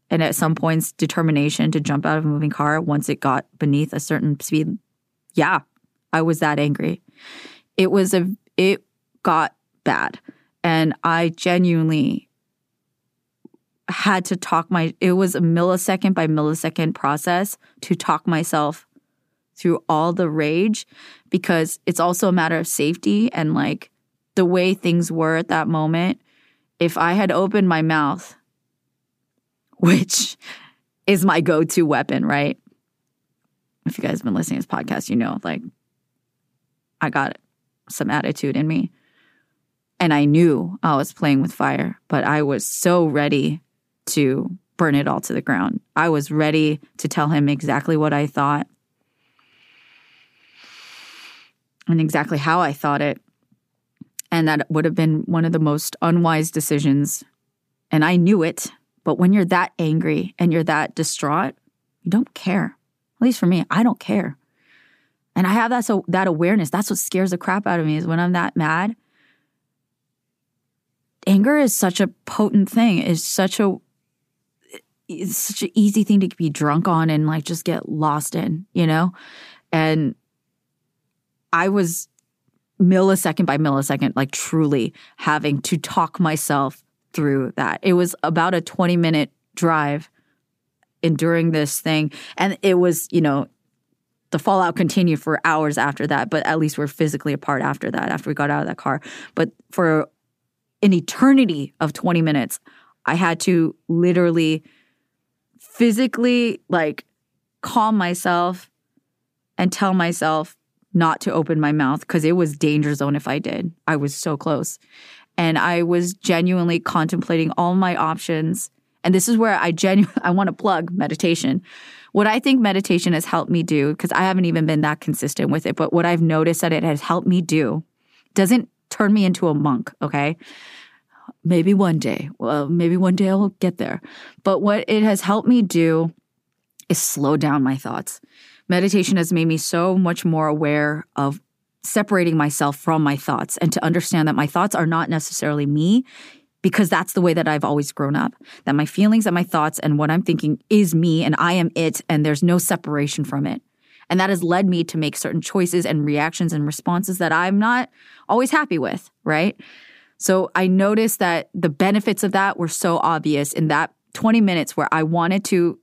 and at some points determination to jump out of a moving car once it got beneath a certain speed yeah i was that angry it was a it got bad and i genuinely had to talk my it was a millisecond by millisecond process to talk myself through all the rage because it's also a matter of safety and like the way things were at that moment if i had opened my mouth <laughs> which is my go to weapon, right? If you guys have been listening to this podcast, you know, like, I got some attitude in me. And I knew I was playing with fire, but I was so ready to burn it all to the ground. I was ready to tell him exactly what I thought and exactly how I thought it. And that would have been one of the most unwise decisions. And I knew it. But when you're that angry and you're that distraught, you don't care. At least for me, I don't care. And I have that so that awareness. That's what scares the crap out of me is when I'm that mad. Anger is such a potent thing. It's such a it's such an easy thing to be drunk on and like just get lost in, you know? And I was millisecond by millisecond, like truly having to talk myself through that. It was about a 20 minute drive enduring this thing. And it was, you know, the fallout continued for hours after that, but at least we're physically apart after that, after we got out of that car. But for an eternity of 20 minutes, I had to literally physically like calm myself and tell myself not to open my mouth because it was danger zone if I did. I was so close and I was genuinely contemplating all my options. And this is where I genuinely <laughs> I want to plug meditation. What I think meditation has helped me do, because I haven't even been that consistent with it, but what I've noticed that it has helped me do doesn't turn me into a monk, okay? Maybe one day. Well, maybe one day I'll get there. But what it has helped me do is slow down my thoughts. Meditation has made me so much more aware of separating myself from my thoughts and to understand that my thoughts are not necessarily me because that's the way that I've always grown up. That my feelings and my thoughts and what I'm thinking is me and I am it and there's no separation from it. And that has led me to make certain choices and reactions and responses that I'm not always happy with, right? So I noticed that the benefits of that were so obvious in that 20 minutes where I wanted to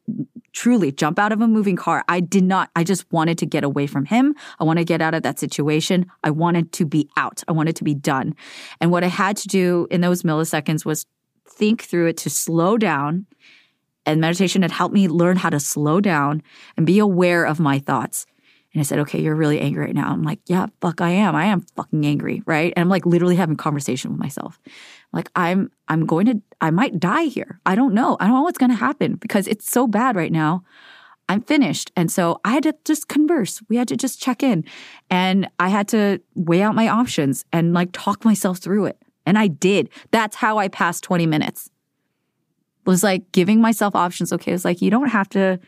truly jump out of a moving car. I did not, I just wanted to get away from him. I want to get out of that situation. I wanted to be out. I wanted to be done. And what I had to do in those milliseconds was think through it to slow down. And meditation had helped me learn how to slow down and be aware of my thoughts. And I said, okay, you're really angry right now. I'm like, yeah, fuck, I am. I am fucking angry, right? And I'm like literally having conversation with myself. Like I'm, I'm going to, I might die here. I don't know. I don't know what's going to happen because it's so bad right now. I'm finished. And so I had to just converse. We had to just check in and I had to weigh out my options and like talk myself through it. And I did. That's how I passed 20 minutes. It was like giving myself options. Okay. It was like, you don't have to,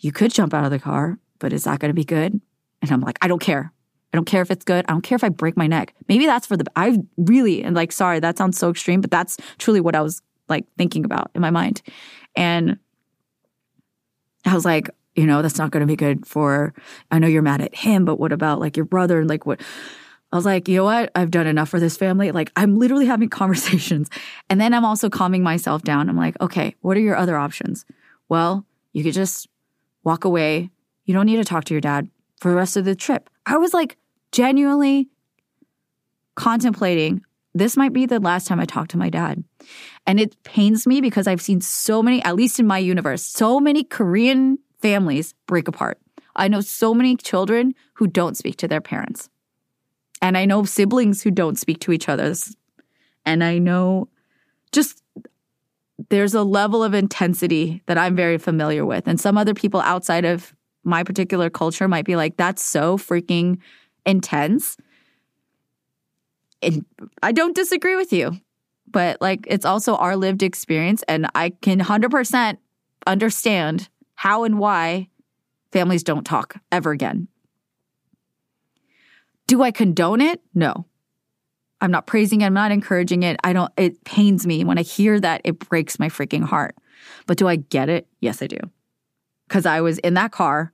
you could jump out of the car but is that going to be good? And I'm like, I don't care. I don't care if it's good. I don't care if I break my neck. Maybe that's for the, I really, and like, sorry, that sounds so extreme, but that's truly what I was like thinking about in my mind. And I was like, you know, that's not going to be good for, I know you're mad at him, but what about like your brother? And like, what, I was like, you know what? I've done enough for this family. Like, I'm literally having <laughs> conversations. And then I'm also calming myself down. I'm like, okay, what are your other options? Well, you could just walk away you don't need to talk to your dad for the rest of the trip. I was like genuinely contemplating this might be the last time I talk to my dad. And it pains me because I've seen so many, at least in my universe, so many Korean families break apart. I know so many children who don't speak to their parents. And I know siblings who don't speak to each other. And I know just there's a level of intensity that I'm very familiar with. And some other people outside of my particular culture might be like, that's so freaking intense. And I don't disagree with you, but like it's also our lived experience. And I can 100% understand how and why families don't talk ever again. Do I condone it? No. I'm not praising it. I'm not encouraging it. I don't, it pains me when I hear that. It breaks my freaking heart. But do I get it? Yes, I do because I was in that car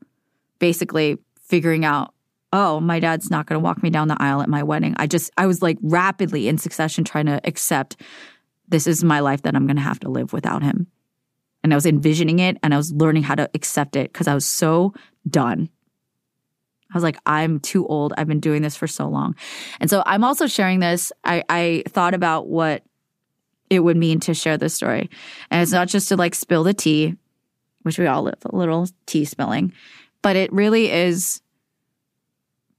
basically figuring out, oh, my dad's not going to walk me down the aisle at my wedding. I just, I was like rapidly in succession trying to accept this is my life that I'm going to have to live without him. And I was envisioning it and I was learning how to accept it because I was so done. I was like, I'm too old. I've been doing this for so long. And so I'm also sharing this. I, I thought about what it would mean to share this story. And it's not just to like spill the tea, which we all live a little tea spilling, but it really is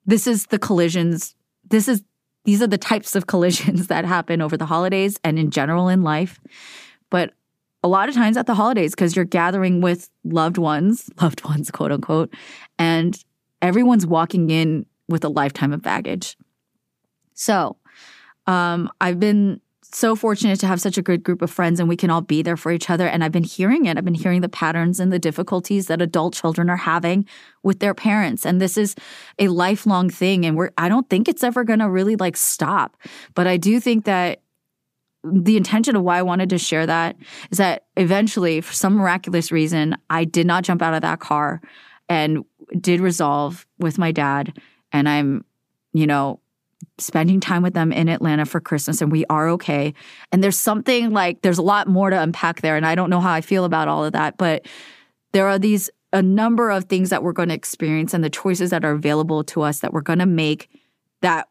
this is the collisions. This is these are the types of collisions <laughs> that happen over the holidays and in general in life. But a lot of times at the holidays, because you're gathering with loved ones, <laughs> loved ones, quote unquote, and everyone's walking in with a lifetime of baggage. So um, I've been so fortunate to have such a good group of friends and we can all be there for each other. And I've been hearing it. I've been hearing the patterns and the difficulties that adult children are having with their parents. And this is a lifelong thing. And we're, I don't think it's ever going to really like stop. But I do think that the intention of why I wanted to share that is that eventually, for some miraculous reason, I did not jump out of that car and did resolve with my dad. And I'm, you know, spending time with them in Atlanta for Christmas and we are okay. And there's something like there's a lot more to unpack there and I don't know how I feel about all of that, but there are these a number of things that we're going to experience and the choices that are available to us that we're going to make that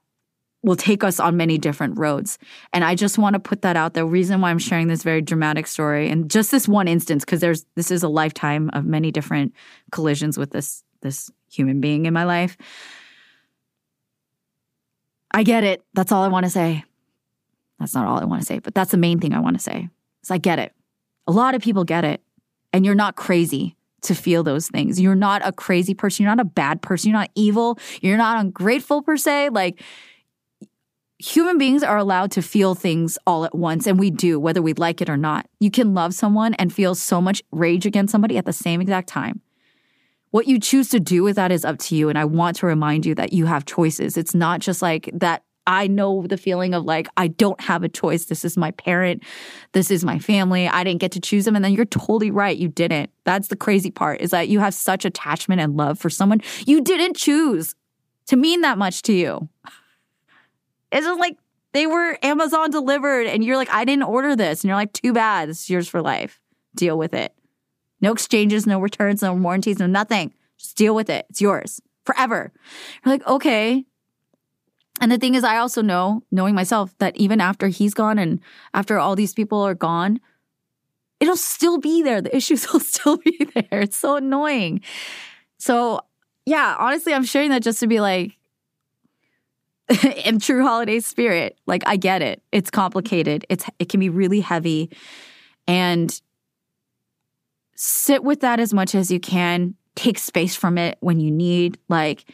will take us on many different roads. And I just want to put that out. The reason why I'm sharing this very dramatic story and just this one instance because there's this is a lifetime of many different collisions with this this human being in my life I get it. That's all I want to say. That's not all I want to say, but that's the main thing I want to say. Is I get it. A lot of people get it. And you're not crazy to feel those things. You're not a crazy person. You're not a bad person. You're not evil. You're not ungrateful per se. Like human beings are allowed to feel things all at once, and we do, whether we like it or not. You can love someone and feel so much rage against somebody at the same exact time. What you choose to do with that is up to you. And I want to remind you that you have choices. It's not just like that. I know the feeling of like, I don't have a choice. This is my parent. This is my family. I didn't get to choose them. And then you're totally right. You didn't. That's the crazy part is that you have such attachment and love for someone you didn't choose to mean that much to you. It's just like they were Amazon delivered and you're like, I didn't order this. And you're like, too bad. This is yours for life. deal with it. No exchanges, no returns, no warranties, no nothing. Just deal with it. It's yours forever. You're like, okay. And the thing is, I also know, knowing myself, that even after he's gone and after all these people are gone, it'll still be there. The <laughs> issues will still be there. It's so annoying. So, yeah, honestly, I'm sharing that just to be like, <laughs> in true holiday spirit, like I get it. It's complicated. It's it can be really heavy, and sit with that as much as you can. Take space from it when you need. Like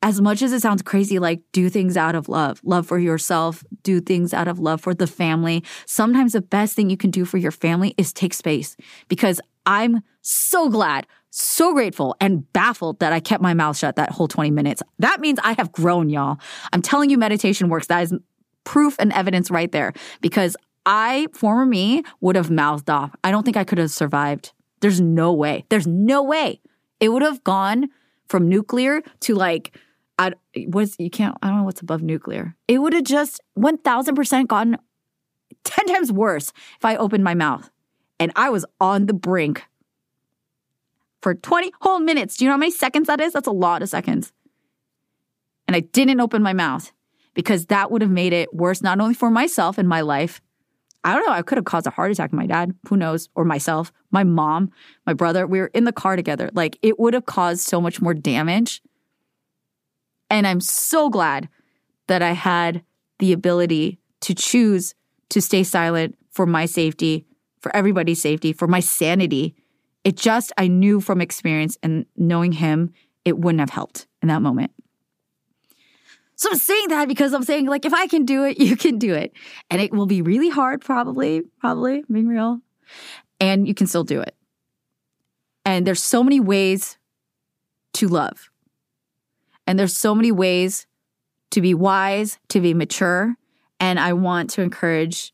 as much as it sounds crazy, like do things out of love, love for yourself, do things out of love for the family. Sometimes the best thing you can do for your family is take space because I'm so glad, so grateful, and baffled that I kept my mouth shut that whole 20 minutes. That means I have grown, y'all. I'm telling you, meditation works. That is proof and evidence right there because I, former me, would have mouthed off. I don't think I could have survived. There's no way. There's no way. It would have gone from nuclear to like, I was you can't I don't know what's above nuclear. It would have just 1000% gotten 10 times worse if I opened my mouth. And I was on the brink for 20 whole minutes. Do you know how many seconds that is? That's a lot of seconds. And I didn't open my mouth because that would have made it worse not only for myself and my life. I don't know, I could have caused a heart attack my dad, who knows, or myself, my mom, my brother. We were in the car together. Like it would have caused so much more damage and I'm so glad that I had the ability to choose to stay silent for my safety, for everybody's safety, for my sanity. It just, I knew from experience and knowing him, it wouldn't have helped in that moment. So I'm saying that because I'm saying, like, if I can do it, <laughs> you can do it. And it will be really hard, probably, probably, being real. And you can still do it. And there's so many ways to love. And there's so many ways to be wise, to be mature. And I want to encourage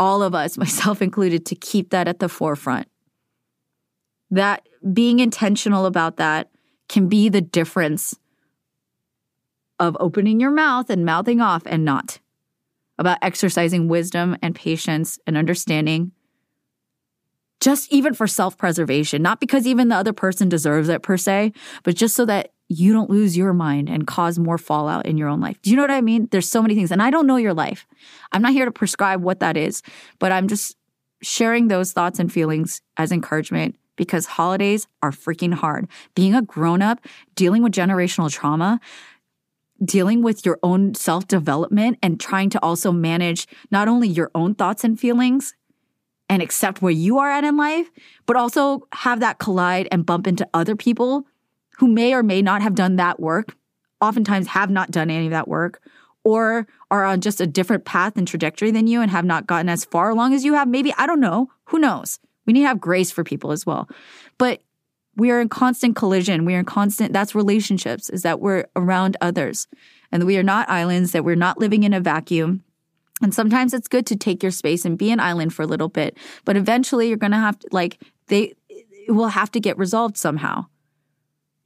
all of us, <laughs> myself included, to keep that at the forefront. That being intentional about that can be the difference of opening your mouth and mouthing off and not. About exercising wisdom and patience and understanding, just even for self preservation, not because even the other person deserves it per se, but just so that you don't lose your mind and cause more fallout in your own life. Do you know what I mean? There's so many things, and I don't know your life. I'm not here to prescribe what that is, but I'm just sharing those thoughts and feelings as encouragement because holidays are freaking hard. Being a grown up, dealing with generational trauma, dealing with your own self development, and trying to also manage not only your own thoughts and feelings and accept where you are at in life, but also have that collide and bump into other people who may or may not have done that work, oftentimes have not done any of that work, or are on just a different path and trajectory than you and have not gotten as far along as you have. Maybe, I don't know. Who knows? We need to have grace for people as well. But we are in constant collision. We are in constant, that's relationships, is that we're around others and we are not islands, that we're not living in a vacuum. And sometimes it's good to take your space and be an island for a little bit, but eventually you're going to have to, like, they will have to get resolved somehow.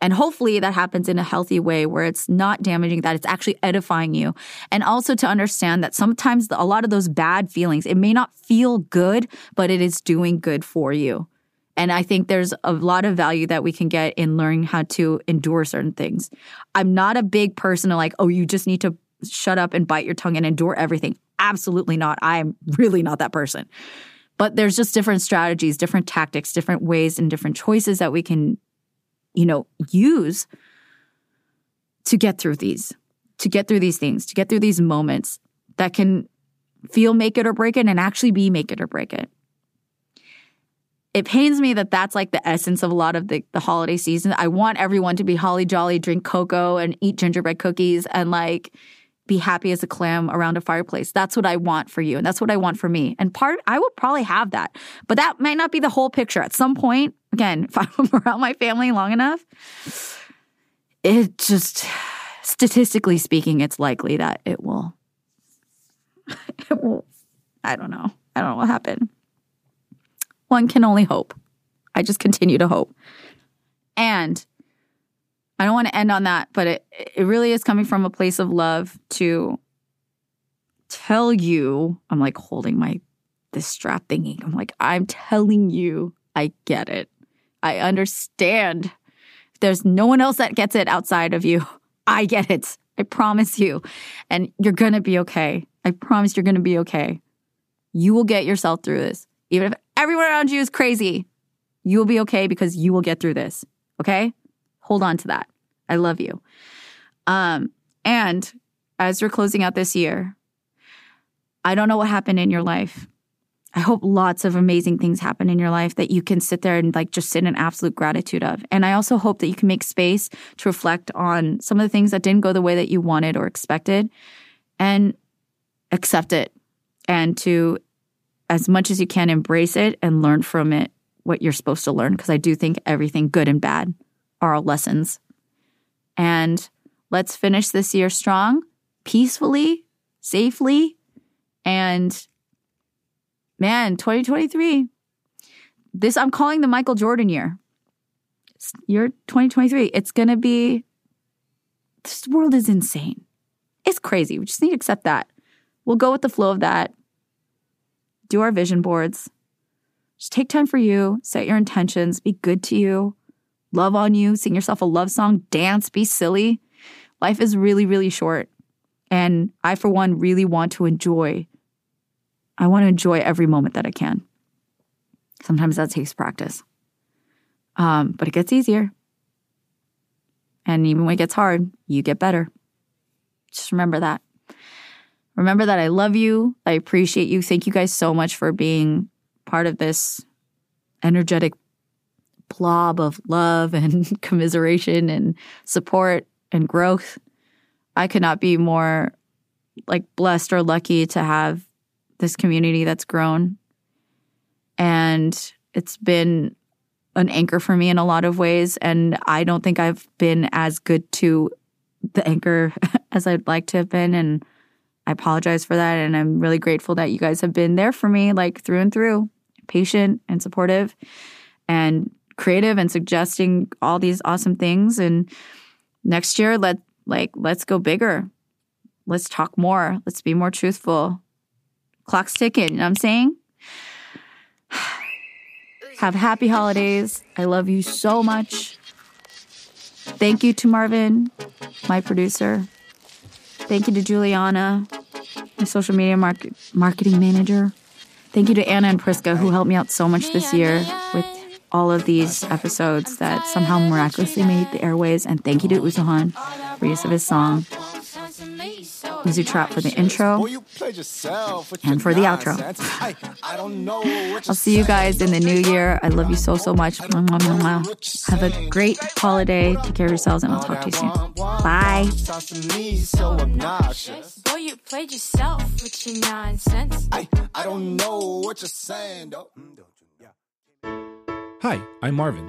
And hopefully that happens in a healthy way where it's not damaging, that it's actually edifying you. And also to understand that sometimes a lot of those bad feelings, it may not feel good, but it is doing good for you. And I think there's a lot of value that we can get in learning how to endure certain things. I'm not a big person of like, oh, you just need to shut up and bite your tongue and endure everything. Absolutely not. I'm really not that person. But there's just different strategies, different tactics, different ways, and different choices that we can you know, use to get through these, to get through these things, to get through these moments that can feel make it or break it and actually be make it or break it. It pains me that that's like the essence of a lot of the, the holiday season. I want everyone to be holly jolly, drink cocoa, and eat gingerbread cookies and like be happy as a clam around a fireplace. That's what I want for you. And that's what I want for me. And part, I will probably have that, but that might not be the whole picture. At some point, again, <laughs> if I'm around my family long enough, it just, statistically speaking, it's likely that it will, <laughs> it will, I don't know. I don't know what happened. One can only hope. I just continue to hope. And I don't want to end on that, but it it really is coming from a place of love to tell you. I'm like holding my this strap thingy. I'm like, I'm telling you, I get it. I understand. There's no one else that gets it outside of you. I get it. I promise you. And you're going to be okay. I promise you're going to be okay. You will get yourself through this. Even if everyone around you is crazy, you will be okay because you will get through this. Okay? Hold on to that. I love you. Um, and as we're closing out this year, I don't know what happened in your life. I hope lots of amazing things happen in your life that you can sit there and like just sit in absolute gratitude of. And I also hope that you can make space to reflect on some of the things that didn't go the way that you wanted or expected and accept it and to as much as you can embrace it and learn from it what you're supposed to learn because I do think everything good and bad are lessons. And let's finish this year strong, peacefully, safely, and man, 2023. This I'm calling the Michael Jordan year. Year 2023. It's to be this world is insane. It's crazy. We just need to accept that. We'll go with the flow of that. Do our vision boards. Just take time for you, set your intentions, be good to you, love on you, sing yourself a love song, dance, be silly. Life is really, really short. And I, for one, really want to enjoy I want to enjoy every moment that I can. Sometimes that takes practice, um, but it gets easier. And even when it gets hard, you get better. Just remember that. Remember that I love you. I appreciate you. Thank you guys so much for being part of this energetic blob of love and <laughs> commiseration and support and growth. I could not be more like blessed or lucky to have this community that's grown. And it's been an anchor for me in a lot of ways. And I don't think I've been as good to the anchor <laughs> as I'd like to have been. And I apologize for that. And I'm really grateful that you guys have been there for me, like through and through, patient and supportive and creative and suggesting all these awesome things. And next year, let like let's go bigger. Let's talk more. Let's be more truthful. Clock's ticking, you know what I'm saying? <sighs> Have happy holidays. I love you so much. Thank you to Marvin, my producer. Thank you to Juliana, my social media market, marketing manager. Thank you to Anna and Priska, who helped me out so much this year with all of these episodes that somehow miraculously made the airways. And thank you to Uzuhan for use of his song. Mizu Trap for the intro and for the outro. I'll see you guys in the new year. I love you so, so much. Have a great holiday. Take care of yourselves, and I'll talk to you soon. Bye. Boy, you played yourself with your nonsense. I, I don't know what you're saying. Hi, I'm Marvin,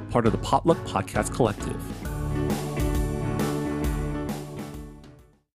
Part of the Potluck Podcast Collective.